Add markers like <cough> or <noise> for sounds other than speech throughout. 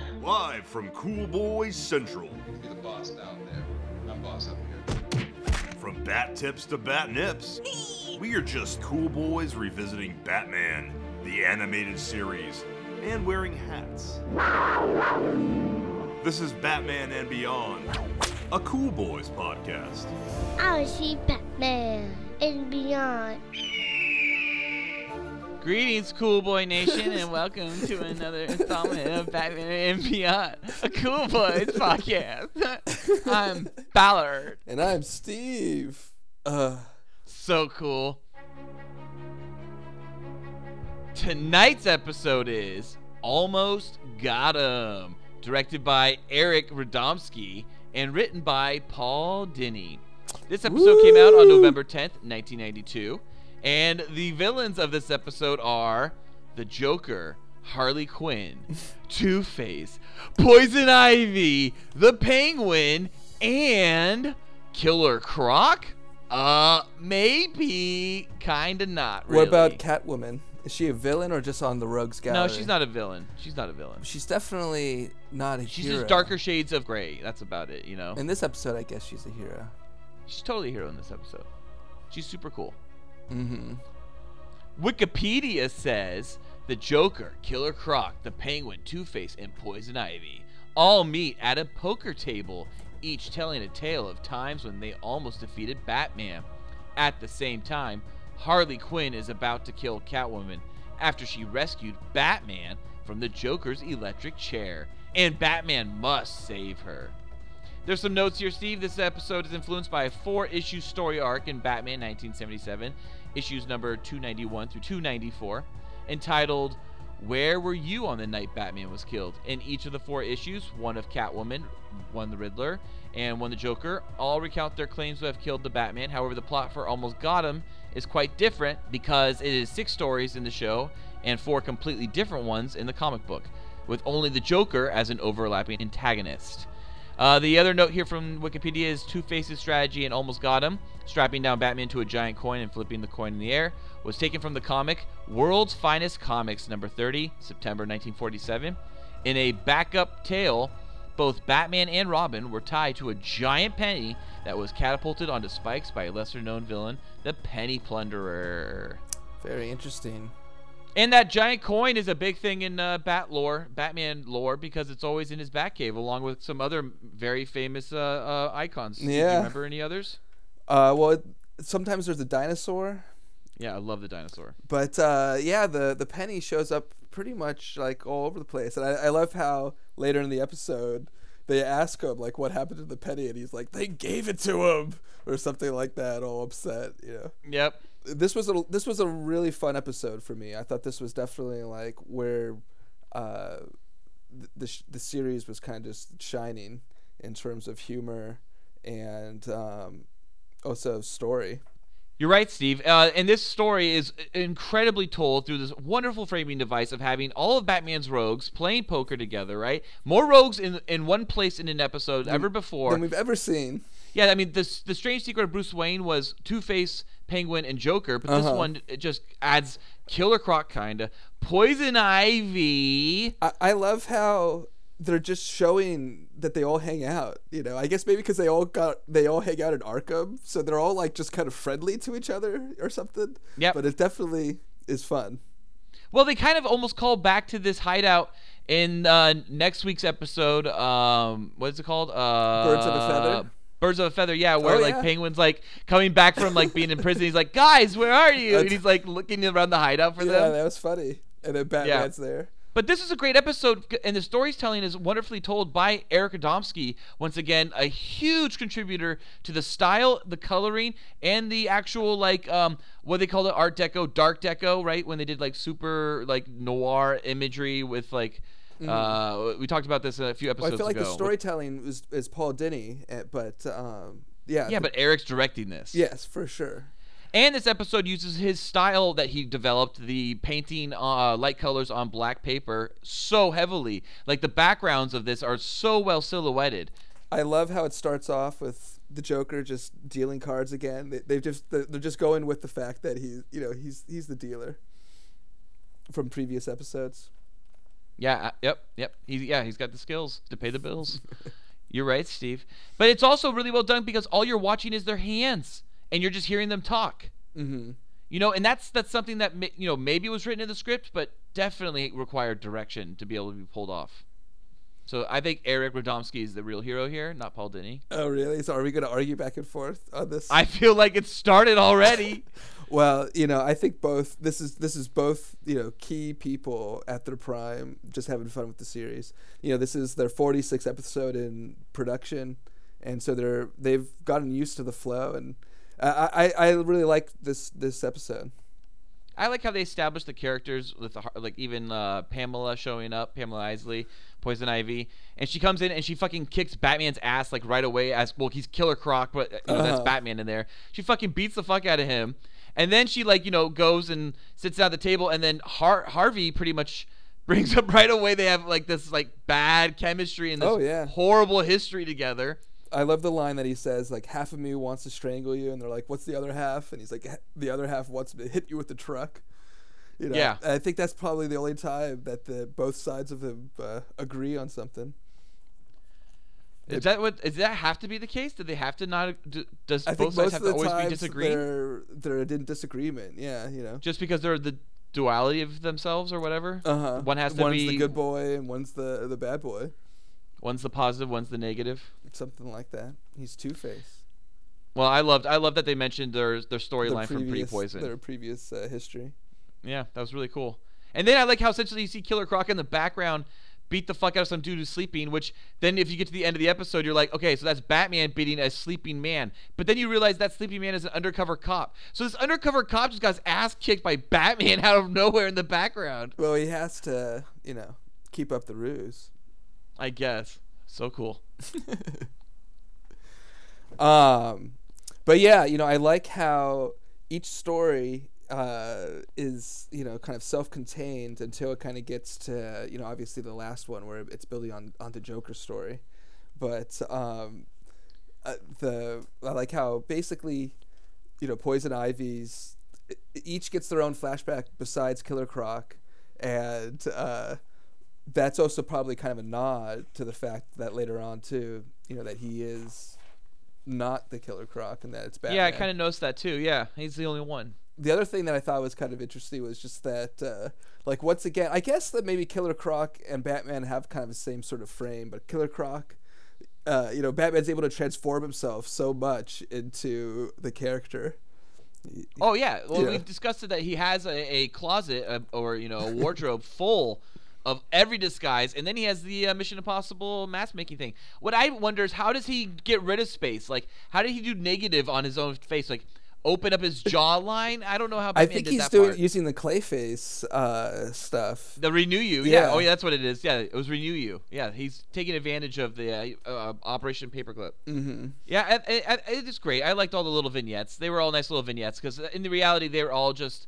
Central. Live from Cool Boys Central. You're the boss down there. I'm boss up here. From bat tips to bat nips, we are just cool boys revisiting Batman, the animated series, and wearing hats. This is Batman and Beyond, a Cool Boys podcast. I see Batman and beyond. Greetings, Cool Boy Nation, and welcome to another installment of Batman and Beyond, a Cool Boys podcast. I'm Ballard. And I'm Steve. Uh, So cool. Tonight's episode is Almost Got 'em, directed by Eric Radomski and written by Paul Dini. This episode came out on November 10th, 1992, and the villains of this episode are the Joker, Harley Quinn, <laughs> Two Face, Poison Ivy, the Penguin, and Killer Croc? Uh, maybe, kinda not. Really. What about Catwoman? Is she a villain or just on the rogues gallery? No, she's not a villain. She's not a villain. She's definitely not a She's hero. just darker shades of gray. That's about it, you know. In this episode, I guess she's a hero. She's totally a hero in this episode. She's super cool. Mm-hmm. Wikipedia says the Joker, Killer Croc, the Penguin, Two Face, and Poison Ivy all meet at a poker table, each telling a tale of times when they almost defeated Batman. At the same time, Harley Quinn is about to kill Catwoman after she rescued Batman from the Joker's electric chair, and Batman must save her. There's some notes here, Steve. This episode is influenced by a four issue story arc in Batman 1977, issues number 291 through 294, entitled Where Were You on the Night Batman Was Killed? In each of the four issues, one of Catwoman, one the Riddler, and one the Joker, all recount their claims to have killed the Batman. However, the plot for Almost Got Him is quite different because it is six stories in the show and four completely different ones in the comic book, with only the Joker as an overlapping antagonist. Uh, the other note here from Wikipedia is Two Face's strategy and almost got him. Strapping down Batman to a giant coin and flipping the coin in the air was taken from the comic World's Finest Comics number 30, September 1947. In a backup tale, both Batman and Robin were tied to a giant penny that was catapulted onto spikes by a lesser known villain, the Penny Plunderer. Very interesting. And that giant coin is a big thing in uh, Bat lore, Batman lore, because it's always in his Batcave, along with some other very famous uh, uh, icons. Do you remember any others? Uh, well, it- sometimes there's a dinosaur, Yeah, I love the dinosaur. but uh, yeah, the the penny shows up pretty much like all over the place, and I, I love how later in the episode they ask him like what happened to the penny, and he's like they gave it to him or something like that, all upset, you know. Yep. This was a this was a really fun episode for me. I thought this was definitely like where uh, th- the sh- the series was kind of shining in terms of humor and um, also story. You're right, Steve. Uh, and this story is incredibly told through this wonderful framing device of having all of Batman's rogues playing poker together, right? More rogues in in one place in an episode ever before. Than we've ever seen. Yeah, I mean, this the strange secret of Bruce Wayne was Two Face, Penguin, and Joker, but this Uh-huh. one it just adds Killer Croc, kinda, Poison Ivy. I, I love how they're just showing that they all hang out. You know, I guess maybe because they all got they all hang out in Arkham, so they're all like just kind of friendly to each other or something. Yeah, But it definitely is fun. Well, they kind of almost call back to this hideout in uh, next week's episode. Um, what is it called? Uh, Birds of a Feather? Birds of a Feather, yeah, where Oh, like yeah. Penguin's like coming back from like being in prison. He's like, guys, where are you? And he's like looking around the hideout for yeah, them. that was funny. And then Batman's there. But this is a great episode, and the storytelling is wonderfully told by Eric Radomski. Once again, a huge contributor to the style, the coloring, and the actual like um what they call it Art Deco, Dark Deco, right? When they did like super like noir imagery with like. Uh, we talked about this a few Mm-hmm. Well, episodes I feel like the storytelling is is Paul Dini, eh, but um, yeah, yeah, the- but Eric's directing this. yes, for sure. And this episode uses his style that he developed, the painting uh, light colors on black paper, so heavily. Like the backgrounds of this are so well silhouetted. I love how it starts off with the Joker just dealing cards again. They, they've just they're they're just going with the fact that he's you know he's he's the dealer from previous episodes. Yeah. uh, Yep. Yep. He's yeah. He's got the skills to pay the bills. <laughs> you're right, Steve. But it's also really well done because all you're watching is their hands, and you're just hearing them talk. Mm-hmm. You know, and that's that's something that you know maybe was written in the script, but definitely required direction to be able to be pulled off. So I think Eric Radomski is the real hero here, not Paul Dini. Oh, really? So are we going to argue back and forth on this? I feel like it started already. <laughs> Well, you know, I think both. This is this is both. You know, key people at their prime, just having fun with the series. You know, this is their 46th episode in production, and so they're they've gotten used to the flow, and I I, I really like this this episode. I like how they established the characters with the, like even uh, Pamela showing up, Pamela Isley, Poison Ivy, and she comes in and she fucking kicks Batman's ass like right away as well. He's Killer Croc, but you know, that's. Batman in there. She fucking beats the fuck out of him, and then she like you know goes and sits down at the table, and then Har- Harvey pretty much <laughs> brings up right away. They have like this like bad chemistry and this Oh, yeah. horrible history together. I love the line that he says, like half of me wants to strangle you, and they're like, "What's the other half?" And he's like, "The other half wants to hit you with the truck." You know, Yeah. I think that's probably the only time that the both sides of them uh, agree on something. Is that what? Does that have to be the case? Do they have to not? Do, does I both sides have to always be disagreeing? they're they're in disagreement. Yeah, you know. just because they're the duality of themselves or whatever. Uh huh. One has to one's be the good boy and one's the the bad boy. one's the positive, one's the negative. Something like that. He's Two Face. Well, I loved I love that they mentioned their their storyline from Pretty Poison. Their previous uh, history. Yeah, that was really cool. And then I like how essentially you see Killer Croc in the background beat the fuck out of some dude who's sleeping, which then if you get to the end of the episode, you're like, okay, so that's Batman beating a sleeping man. But then you realize that sleeping man is an undercover cop. So this undercover cop just got his ass kicked by Batman <laughs> out of nowhere in the background. Well, he has to, you know, keep up the ruse. I guess. So cool. <laughs> Um, but yeah, you know, I like how each story uh, is, you know, kind of self-contained until it kind of gets to, you know, obviously the last one where it's building on on the Joker story. But um, uh, the I like how basically, you know, Poison Ivy's each gets their own flashback besides Killer Croc, and uh, that's also probably kind of a nod to the fact that later on too, you know, that he is not the Killer Croc and that it's Batman. Yeah, I kind of noticed that too. Yeah, he's the only one. The other thing that I thought was kind of interesting was just that, uh, like, once again, I guess that maybe Killer Croc and Batman have kind of the same sort of frame, but Killer Croc, uh, you know, Batman's able to transform himself so much into the character. Oh yeah, well Yeah. we've discussed it that he has a, a closet uh, or you know a wardrobe <laughs> full of every disguise, and then he has the uh, Mission Impossible mask making thing. What I wonder is how does he get rid of space? Like how did he do negative on his own face? Like open up his jawline? I don't know how. I think he's doing part. using the Clayface uh, stuff. The Renuyu, yeah. Yeah. Oh, yeah, that's what it is. Yeah, it was Renuyu. Yeah, he's taking advantage of the uh, uh, Operation Paperclip. Mm-hmm. Yeah, it, it, it is great. I liked all the little vignettes. They were all nice little vignettes because in the reality they were all just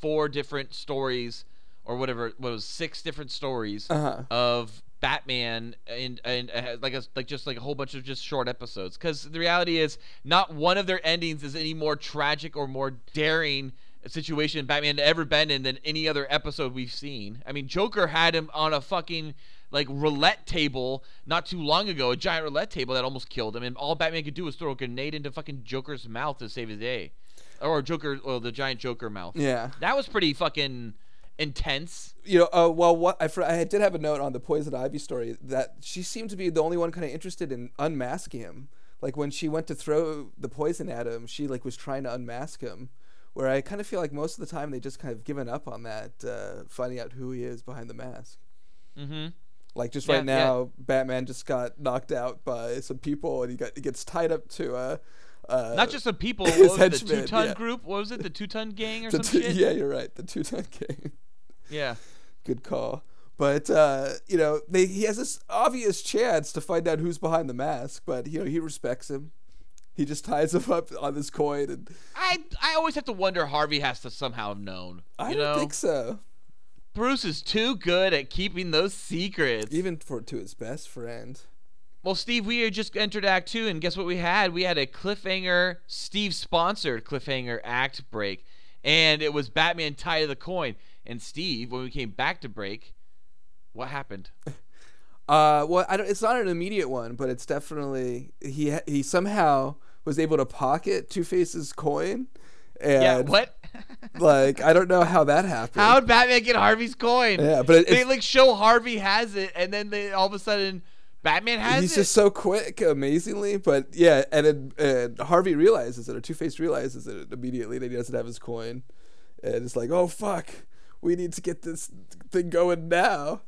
four different stories or whatever. What was six different stories Uh-huh. of Batman and and uh, like a, like just like a whole bunch of just short episodes. Because the reality is not one of their endings is any more tragic or more daring situation Batman had ever been in than any other episode we've seen. I mean, Joker had him on a fucking like roulette table not too long ago, a giant roulette table that almost killed him, and all Batman could do was throw a grenade into fucking Joker's mouth to save his day, or Joker, or the giant Joker mouth. Yeah. That was pretty fucking intense. You know, uh, well, what I, fr- I did have a note on the Poison Ivy story that she seemed to be the only one kind of interested in unmasking him. Like when she went to throw the poison at him, she like was trying to unmask him. Where I kind of feel like most of the time they just kind of given up on that, uh, finding out who he is behind the mask. Mm-hmm. Like just Yeah, right yeah. now, Batman just got knocked out by some people, and he got he gets tied up to a. Uh, Not just some people. <laughs> What was it, the two ton yeah. group? What was it? The two ton gang or the some two- shit? yeah, you're right. The two ton gang. Yeah. <laughs> Good call. But uh, you know, they he has this obvious chance to find out who's behind the mask, but you know he respects him. He just ties him <laughs> up on this coin, and I I always have to wonder Harvey has to somehow have known. I don't know? think so. Bruce is too good at keeping those secrets. Even for to his best friend. Well, Steve, we had just entered Act Two, and guess what we had? We had a cliffhanger, Steve sponsored cliffhanger act break, and it was Batman tied to the coin. And Steve, when we came back to break, What happened? <laughs> Uh, well, I don't, it's not an immediate one, but it's definitely he he somehow was able to pocket Two Face's coin, and yeah. What? <laughs> like I don't know how that happened. How'd Batman get Harvey's coin? Yeah, but it, they like show Harvey has it, and then they all of a sudden Batman has he's it. just so quick, amazingly. But yeah, and and Harvey realizes it, or Two Face realizes it immediately that he doesn't have his coin, and it's like, oh fuck, we need to get this thing going now.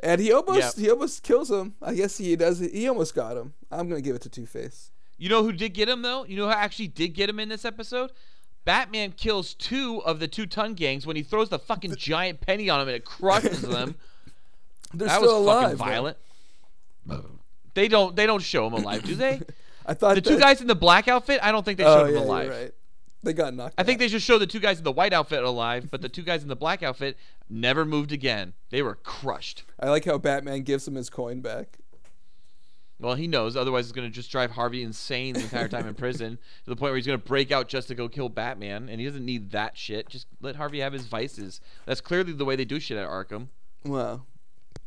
And he almost he almost kills him. I guess he does. He almost got him. I'm gonna give it to Two Face. You know who did get him though? You know who actually did get him in this episode? Batman kills two of the two ton gangs when he throws the fucking giant penny on them and it crushes them. <laughs> They're that still was alive. fucking though. They don't they don't show him alive, do they? <laughs> I thought the two guys in the black outfit, I don't think they Oh showed yeah, him you're alive. right. They got knocked. I think they just showed the two guys in the white outfit alive, but the two guys in the black outfit never moved again. They were crushed. I like how Batman gives him his coin back. Well, he knows. Otherwise, it's going to just drive Harvey insane the entire time in prison <laughs> to the point where he's going to break out just to go kill Batman, and he doesn't need that shit. Just let Harvey have his vices. That's clearly the way they do shit at Arkham. Well,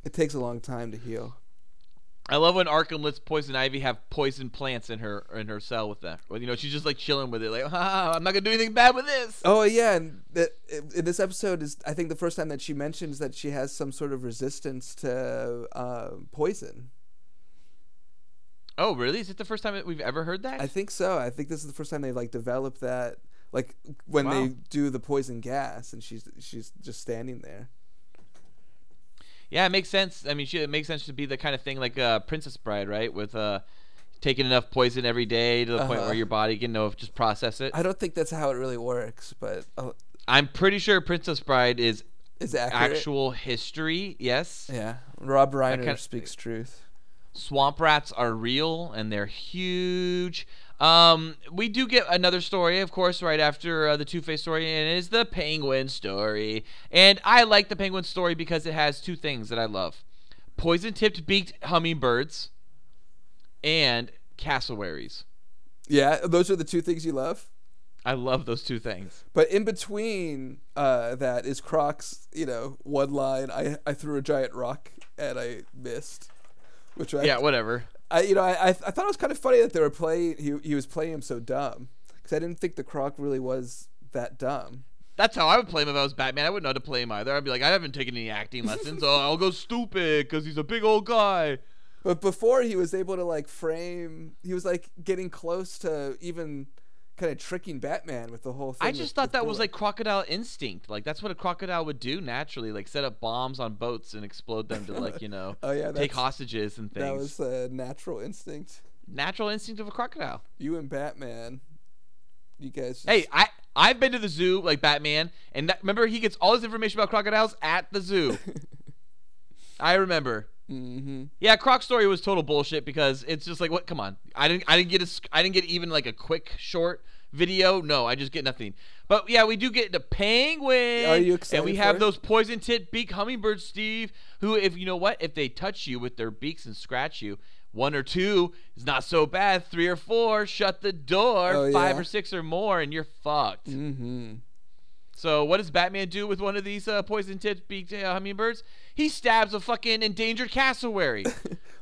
it takes a long time to heal. I love when Arkham lets Poison Ivy have poison plants in her in her cell with them. Well, you know, she's just like chilling with it, like, ha, <laughs> I'm not gonna do anything bad with this. Oh yeah, and that in this episode is I think the first time that she mentions that she has some sort of resistance to uh, poison. Oh, really? Is it the first time that we've ever heard that? I think so. I think this is the first time they like developed that, like when they do the poison gas, and she's she's just standing there. Yeah, it makes sense. I mean, she, it makes sense to be the kind of thing like uh, Princess Bride, right? With uh, taking enough poison every day to the point Uh-huh. where your body can know just process it. I don't think that's how it really works, but uh, I'm pretty sure Princess Bride is is accurate? actual history. Yes, Yeah, Rob Reiner kinda- speaks truth. swamp rats are real and they're huge. Um, we do get another story, of course, right after uh, the Two Face story, and it is the Penguin story. And I like the Penguin story because it has two things that I love: poison-tipped beaked hummingbirds and cassowaries. Yeah, those are the two things you love. I love those two things. But in between uh, that is Croc's, you know, one line. I I threw a giant rock and I missed, which I Yeah, whatever. I you know I I, I thought it was kind of funny that they were playing. He he was playing him so dumb because I didn't think the Croc really was that dumb. That's how I would play him if I was Batman. I wouldn't know how to play him either. I'd be like, I haven't taken any acting lessons. oh, I'll go stupid because he's a big old guy. But before he was able to like frame, he was like getting close to even kind of tricking Batman with the whole thing. I with- just thought with that was like crocodile instinct. Like that's what a crocodile would do naturally, like set up bombs on boats and explode them to like you know <laughs> Oh yeah, take hostages and things. that was a natural instinct. Natural instinct of a crocodile. You and Batman, you guys. Just, Hey, I I've been to the zoo like Batman, and that, remember he gets all his information about crocodiles at the zoo. <laughs> I remember. Mm-hmm. Yeah, Croc story was total bullshit because it's just like what? Come on, I didn't I didn't get a I didn't get even like a quick short video. No, I just get nothing. But yeah, we do get the penguin. Are you excited? And we have it? those poison tit beak hummingbirds, Steve. Who, if you know what, if they touch you with their beaks and scratch you, one or two is not so bad. Three or four, shut the door. Oh, Five yeah. or six or more, and you're fucked. Mm-hmm. So what does Batman do with one of these uh, poison tit beak uh, hummingbirds? He stabs a fucking endangered cassowary. <laughs>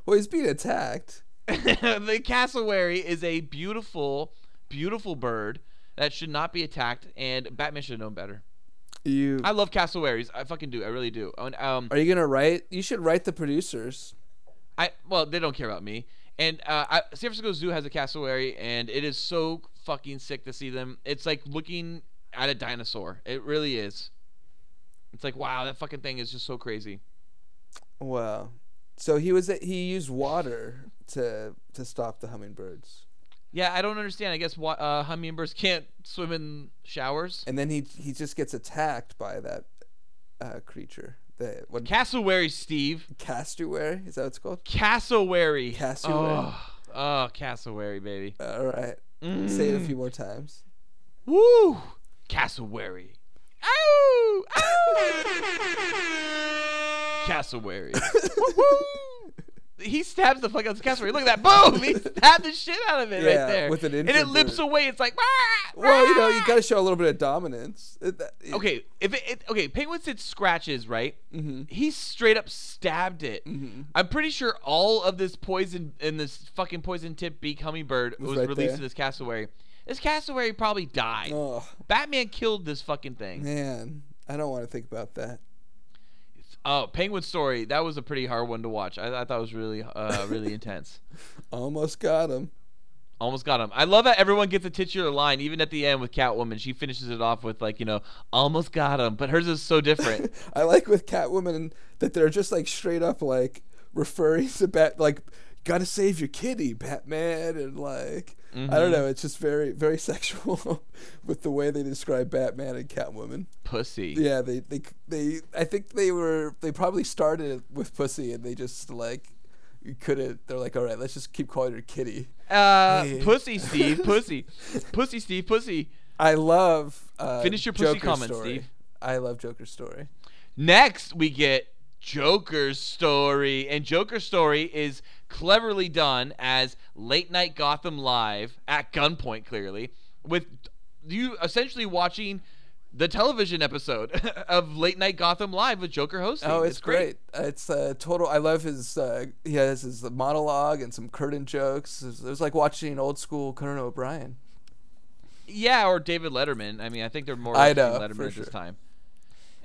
Well, he's being attacked. <laughs> the cassowary is a beautiful, beautiful bird that should not be attacked, and Batman should have known better. You I love cassowaries. I fucking do. I really do. And, um, are you gonna write? You should write the producers. I well, they don't care about me. And uh, I, San Francisco Zoo has a cassowary, and it is so fucking sick to see them. It's like looking at a dinosaur. It really is. It's like wow, that fucking thing is just so crazy. Wow. So he was he used water to to stop the hummingbirds, Yeah, I don't understand. I guess uh, hummingbirds can't swim in showers. and then he he just gets attacked by that uh, creature. The what Cassowary, Steve. cassowary is that what it's called? Cassowary. Cassowary. Oh, oh cassowary, baby. All right. Mm. Say it a few more times. Woo! Cassowary. Ow! Ow! Cassowary. <laughs> He stabs the fuck out of the cassowary. Look at that, boom! He <laughs> stabbed the shit out of it Yeah, right there, with an and it bird. away. It's like, "Rah, Well, you know, you got to show a little bit of dominance. It- that- it- Okay, if it, it okay, penguin did scratches, right? Mm-hmm. He straight up stabbed it. Mm-hmm. I'm pretty sure all of this poison and this fucking poison tip beak hummingbird was, right released there. to this cassowary. This cassowary probably died. Oh Batman killed this fucking thing. man, I don't want to think about that. Oh, Penguin Story. That was a pretty hard one to watch. I, I thought it was really, uh, really intense. <laughs> Almost got him. Almost got him. I love that everyone gets a titular line, even at the end with Catwoman. She finishes it off with like, you know, almost got him, but hers is so different. <laughs> I like with Catwoman that they're just like straight up like referring to Bat like gotta save your kitty, Batman, and like I Mm-hmm. don't know. It's just very very <laughs> sexual with the way they describe Batman and Catwoman. Pussy. Yeah, they they they I think they were they probably started it with pussy and they just like couldn't. They're like, all right, let's just keep calling her Kitty. Uh, Hey. pussy, <laughs> Steve. Pussy, pussy, Steve. Pussy. I love uh, Finish your pussy Joker's comment, story. Steve. I love Joker's story. Next, we get Joker's story, and Joker's story is cleverly done as late night Gotham Live at gunpoint, clearly, with you essentially watching the television episode <laughs> of late night Gotham Live with Joker hosting. Oh, it's, great. It's uh, total. I love his. Uh, he has his monologue and some curtain jokes. It was, it was like watching old school Conan O'Brien. Yeah, or David Letterman. I mean, I think they're more I know, Letterman for at this sure. time.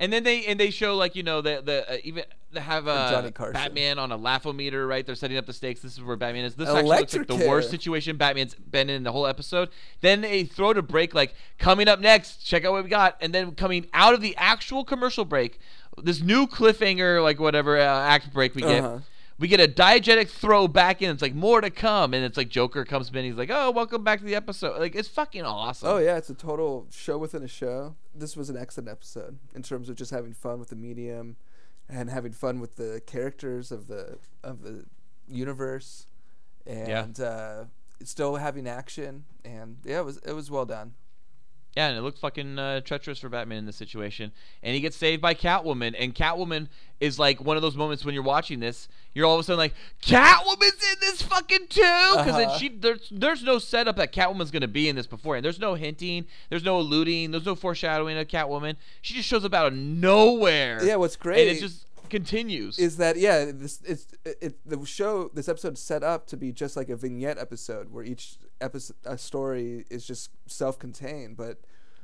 And then they and they show like you know the the uh, even they have uh. Batman on a laughometer right. They're setting up the stakes. This is where Batman is. This actually looks like the worst situation Batman's been in the whole episode. Then they throw to break like coming up next. Check out what we got. And then coming out of the actual commercial break, this new cliffhanger like whatever uh, act break we get. Uh-huh. We get a diegetic throw back in. It's like more to come, and it's like Joker comes in. He's like, "Oh, welcome back to the episode." Like it's fucking awesome. Oh yeah, it's a total show within a show. This was an excellent episode in terms of just having fun with the medium, and having fun with the characters of the of the universe, and uh, still having action. And yeah, it was it was well done. Yeah, and it looked fucking uh, treacherous for Batman in this situation. And he gets saved by Catwoman. And Catwoman is like one of those moments when you're watching this, you're all of a sudden like, Catwoman's in this fucking too, because Uh-huh. she there's there's no setup that Catwoman's gonna be in this beforehand. There's no hinting, there's no alluding, there's no foreshadowing of Catwoman. She just shows up out of nowhere. Yeah, what's and great it just continues. is that yeah this it's it, it the show this episode set up to be just like a vignette episode where each episode a story is just self-contained but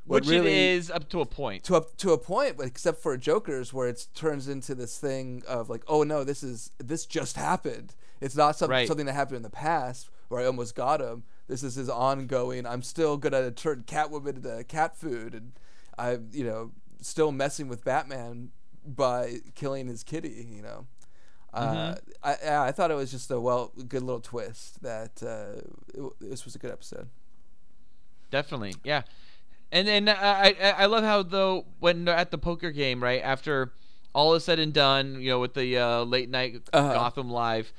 what which really, it is up to a point. to a, to a point but except for joker's where it turns into this thing of like oh no this is this just happened it's not some, Right. something that happened in the past where i almost got him this is his ongoing i'm still gonna turn catwoman into cat food and i you know still messing with batman by killing his kitty you know uh, I, yeah, I thought it was just a well, good little twist. That uh, it, this was a good episode. Definitely, yeah. And then uh, I I I love how though when they're at the poker game right after all is said and done, you know, with the uh, late night Uh-huh. Gotham Live,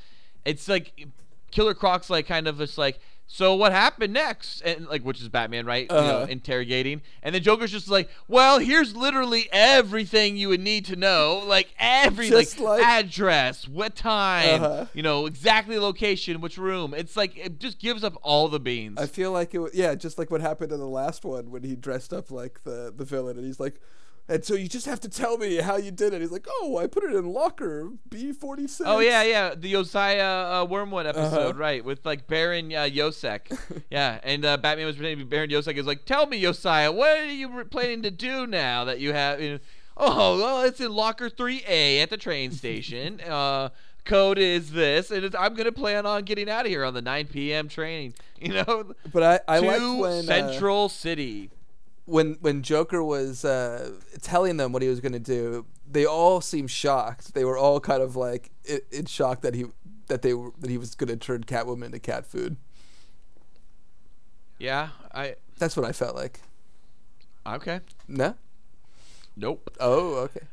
it's like Killer Croc's like kind of just like. So what happened next? And like, which is Batman, right? You know, Uh-huh. interrogating, and then Joker's just like, "Well, here's literally everything you would need to know, like every like, like- address, what time, Uh-huh. you know, exactly location, which room. It's like it just gives up all the beans. I feel like it. Yeah, just like what happened in the last one when he dressed up like the the villain, and he's like, and so you just have to tell me how you did it. He's like, oh, I put it in locker B forty six. Oh yeah, yeah, the Josiah uh, Wormwood episode, Uh-huh. right? With like Baron uh, Yosek, <laughs> yeah, and uh, Batman was pretending to be Baron Yosek. Is like, tell me, Josiah, what are you planning to do now that you have? You know, oh, well, it's in locker three A at the train <laughs> station. uh, code is this, and it's, I'm gonna plan on getting out of here on the 9 p.m. train. <laughs> You know, But I I to liked when uh, Central City. When when Joker was uh, telling them what he was gonna do. They all seemed shocked. They were all kind of like in, in shock that he that they were that he was gonna turn Catwoman into cat food. Yeah, I That's what I felt like. okay. No. Nope. Oh, okay.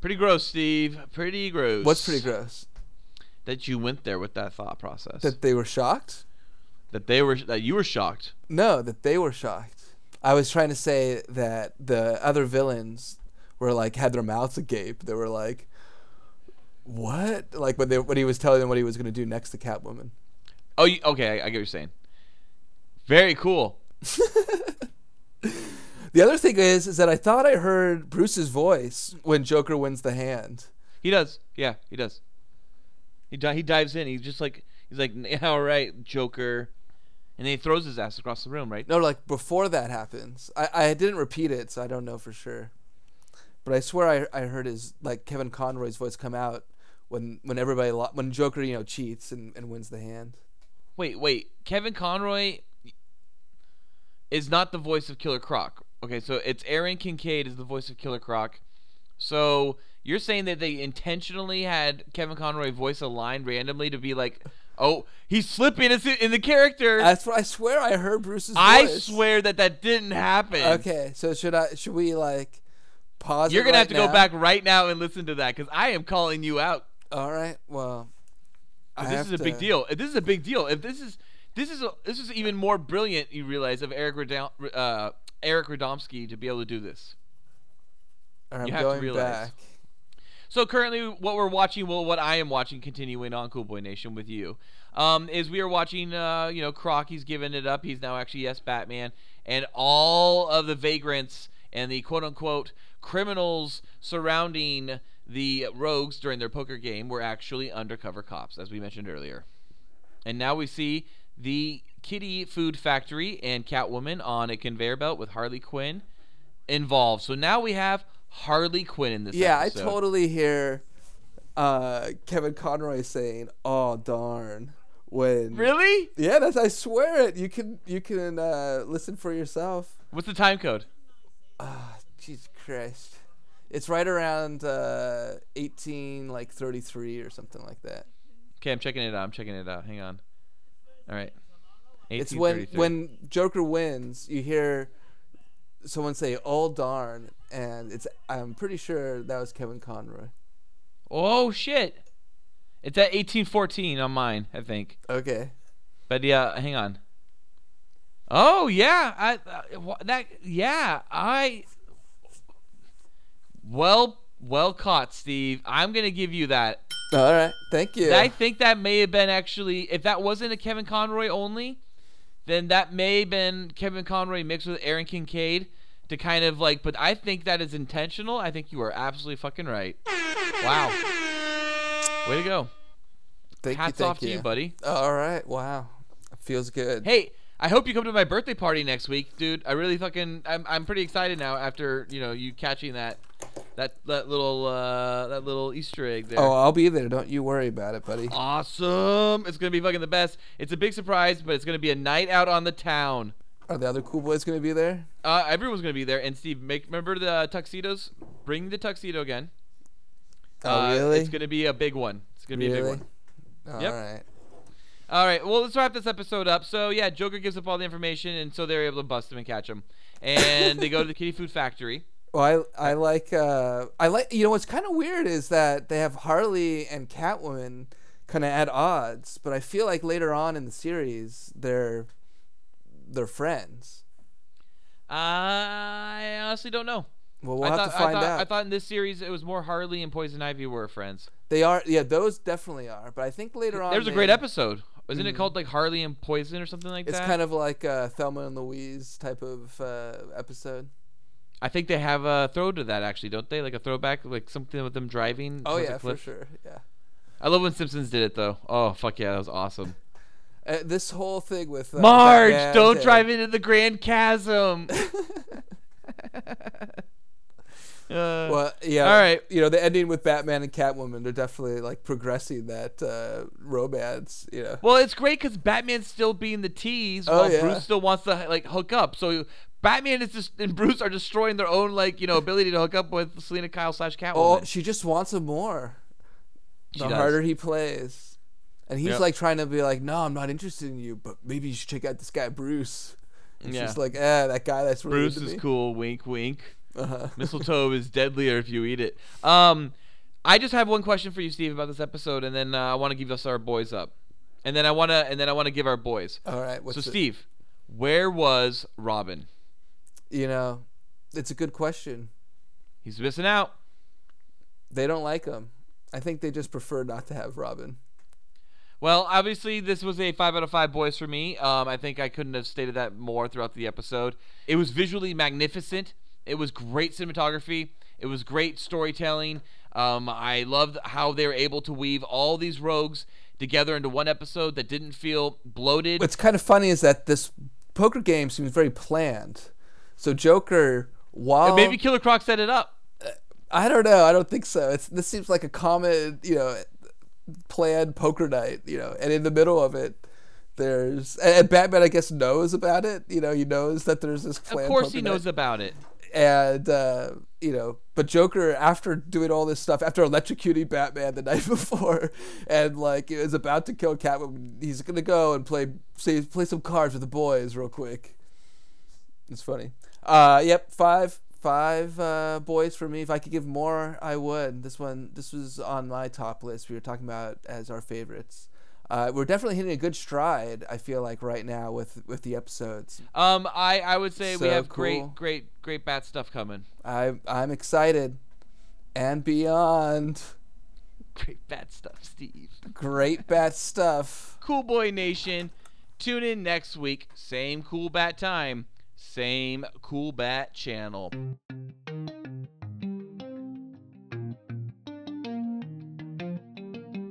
Pretty gross, Steve. Pretty gross. What's pretty gross? That you went there with that thought process. That they were shocked? that they were that you were shocked. No, that they were shocked. I was trying to say that the other villains were like had their mouths agape. They were like, what? Like when they when he was telling them what he was gonna do next to Catwoman. Oh, you, okay, I, I get what you're saying. Very cool. <laughs> The other thing is, is that I thought I heard Bruce's voice when Joker wins the hand. He does. Yeah, he does. He di- he dives in. He's just like he's like, all right, Joker, and then he throws his ass across the room. Right? No, like before that happens. I, I didn't repeat it, so I don't know for sure. But I swear I, I heard his like Kevin Conroy's voice come out when when everybody lo- when Joker you know cheats and, and wins the hand. Wait, wait. Kevin Conroy is not the voice of Killer Croc. Okay, so it's Aron Kincaid is the voice of Killer Croc. So you're saying that they intentionally had Kevin Conroy voice a line randomly to be like, "Oh, he's slipping in in the character." That's what I swear I heard Bruce's I voice. swear that that didn't happen. Okay, so should I should we like pause? You're gonna right have to go back right now and listen to that because I am calling you out. All right. Well, this is a big deal. If this is a big deal. If this is this is a, this is even more brilliant. You realize of Eric Radom, uh, Eric Radomski to be able to do this. All right, you I'm have to going realize. back. So currently, what we're watching, well, what I am watching, continuing on Cool Boy Nation with you, um, is we are watching. Uh, you know, Croc. He's given it up. He's now actually yes, Batman, and all of the vagrants and the quote unquote criminals surrounding the rogues during their poker game were actually undercover cops, as we mentioned earlier. And now we see the Kitty Food Factory and Catwoman on a conveyor belt with Harley Quinn involved. So now we have Harley Quinn in this. Yeah, I totally hear uh, Kevin Conroy saying, "Oh darn." When Really? Yeah, that's I swear it. You can you can uh, listen for yourself. What's the time code? Ah, Jesus Christ. It's right around uh, 18 like 33 or something like that. Okay, I'm checking it out. I'm checking it out. Hang on. All right. It's when when Joker wins, you hear someone say "Oh darn," and it's I'm pretty sure that was Kevin Conroy. Oh shit! It's at 1814 on mine, I think. Okay. But yeah, hang on. Oh yeah, I uh, that yeah I. Well, well caught, Steve. I'm gonna give you that. All right. Thank you. I think that may have been actually, if that wasn't a Kevin Conroy only, then that may have been Kevin Conroy mixed with Aron Kincaid to kind of like. But I think that is intentional. I think you are absolutely fucking right. Wow. Way to go. Thank Hats you, off to you, buddy. Oh, all right. Wow. Feels good. Hey, I hope you come to my birthday party next week, dude. I really fucking I'm I'm pretty excited now after, you know, you catching that that that little uh that little Easter egg there. Oh, I'll be there. Don't you worry about it, buddy. Awesome. It's going to be fucking the best. It's a big surprise, but it's going to be a night out on the town. Are the other cool boys gonna be there? Uh, everyone's going to be there. And Steve, make remember the uh, tuxedos? Bring the tuxedo again. Oh, Uh, really? It's going to be a big one. It's going to be a big one. All Yep. right. All right. Well, let's wrap this episode up. So, yeah, Joker gives up all the information, and so they're able to bust him and catch him. And they go to the kitty food factory. Well, I I like uh I like you know what's kind of weird is that they have Harley and Catwoman kind of at odds, but I feel like later on in the series they're they're friends. I honestly don't know. Well, we'll I have thought, to find I thought, out. I thought in this series it was more Harley and Poison Ivy were friends. they are yeah, those definitely are, but I think later on There's a they- great episode. Isn't it Mhm. called like Harley and Poison or something like It's that? It's kind of like uh, Thelma and Louise type of uh, episode. I think they have a throw to that actually, don't they? Like a throwback, like something with them driving. Oh yeah, for sure. Yeah. I love when Simpsons did it though. Oh fuck yeah, that was awesome. <laughs> Uh, this whole thing with uh, Marge, don't and- drive into the Grand Chasm. <laughs> Uh, Well, yeah. All right. You know, the ending with Batman and Catwoman, they're definitely like progressing that uh, romance. You know. well, it's great because Batman's still being the tease Oh, while yeah. Bruce still wants to like hook up. So Batman is just and Bruce are destroying their own like you know ability to hook up with Selina Kyle slash Catwoman. Oh, she just wants him more. She The does. harder he plays, and he's Yep. like trying to be like, "No, I'm not interested in you, but maybe you should check out this guy Bruce." And Yeah. she's like, "Eh, that guy that's really Bruce is me." cool. Wink, wink. Uh-huh. <laughs> Mistletoe is deadlier if you eat it. Um, I just have one question for you, Steve, about this episode, and then uh, I want to give us our boys up, and then I want to, and then I want to give our boys. All right. What's so, it? Steve, where was Robin? You know, it's a good question. He's missing out. They don't like him. I think they just prefer not to have Robin. Well, obviously, this was a five out of five boys for me. Um, I think I couldn't have stated that more throughout the episode. It was visually magnificent. It was great cinematography. It was great storytelling. Um, I loved how they were able to weave all these rogues together into one episode that didn't feel bloated. What's kind of funny is that this poker game seems very planned. So Joker, while And maybe Killer Croc set it up. I don't know, I don't think so. It's this seems like a common, you know, planned poker night, you know, and in the middle of it. There's and Batman, I guess, knows about it. You know, he knows that there's this. Of planned course, poker he night. knows about it. and uh, you know, but Joker after doing all this stuff, after electrocuting Batman the <laughs> night before, and like is about to kill Catwoman, he's gonna go and play say play some cards with the boys real quick. It's funny. Uh, yep, five five uh, boys for me. If I could give more, I would. This one, this was on my top list. We were talking about as our favorites. Uh, we're definitely hitting a good stride. I feel like right now with with the episodes. Um, I, I would say we have cool. great, great, great bat stuff coming. I I'm excited, and beyond. Great bat stuff, Steve. Great bat stuff. Cool Boy Nation, tune in next week. Same cool bat time, same cool bat channel.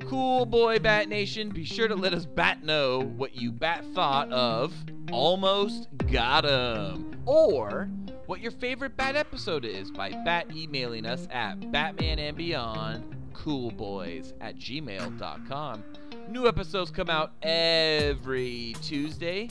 Cool Boy Bat Nation, be sure to let us bat know what you bat thought of Almost Got 'em, or what your favorite bat episode is by bat emailing us at Batman and Beyond coolboys at gmail.com. New episodes come out every Tuesday.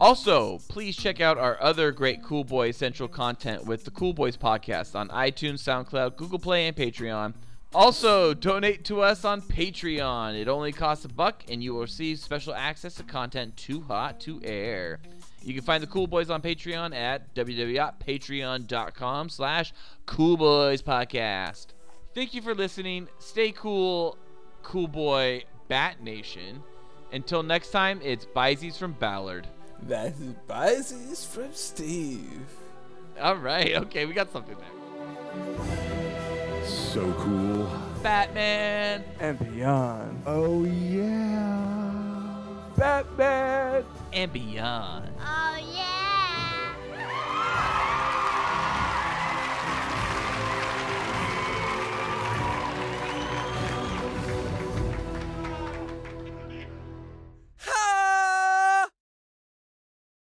Also, please check out our other great Cool Boys Central content with the Cool Boys podcast on iTunes, SoundCloud, Google Play, and Patreon. Also, donate to us on Patreon. It only costs a buck, and you will receive special access to content too hot to air. You can find the Cool Boys on Patreon at www.patreon.com slash coolboyspodcast. Thank you for listening. Stay cool, Cool Boy Bat Nation. Until next time, it's Bizees from Ballard. That advice is from Steve. All right. Okay, we got something there. So cool. Batman and beyond. Oh yeah. Batman and beyond. Oh yeah.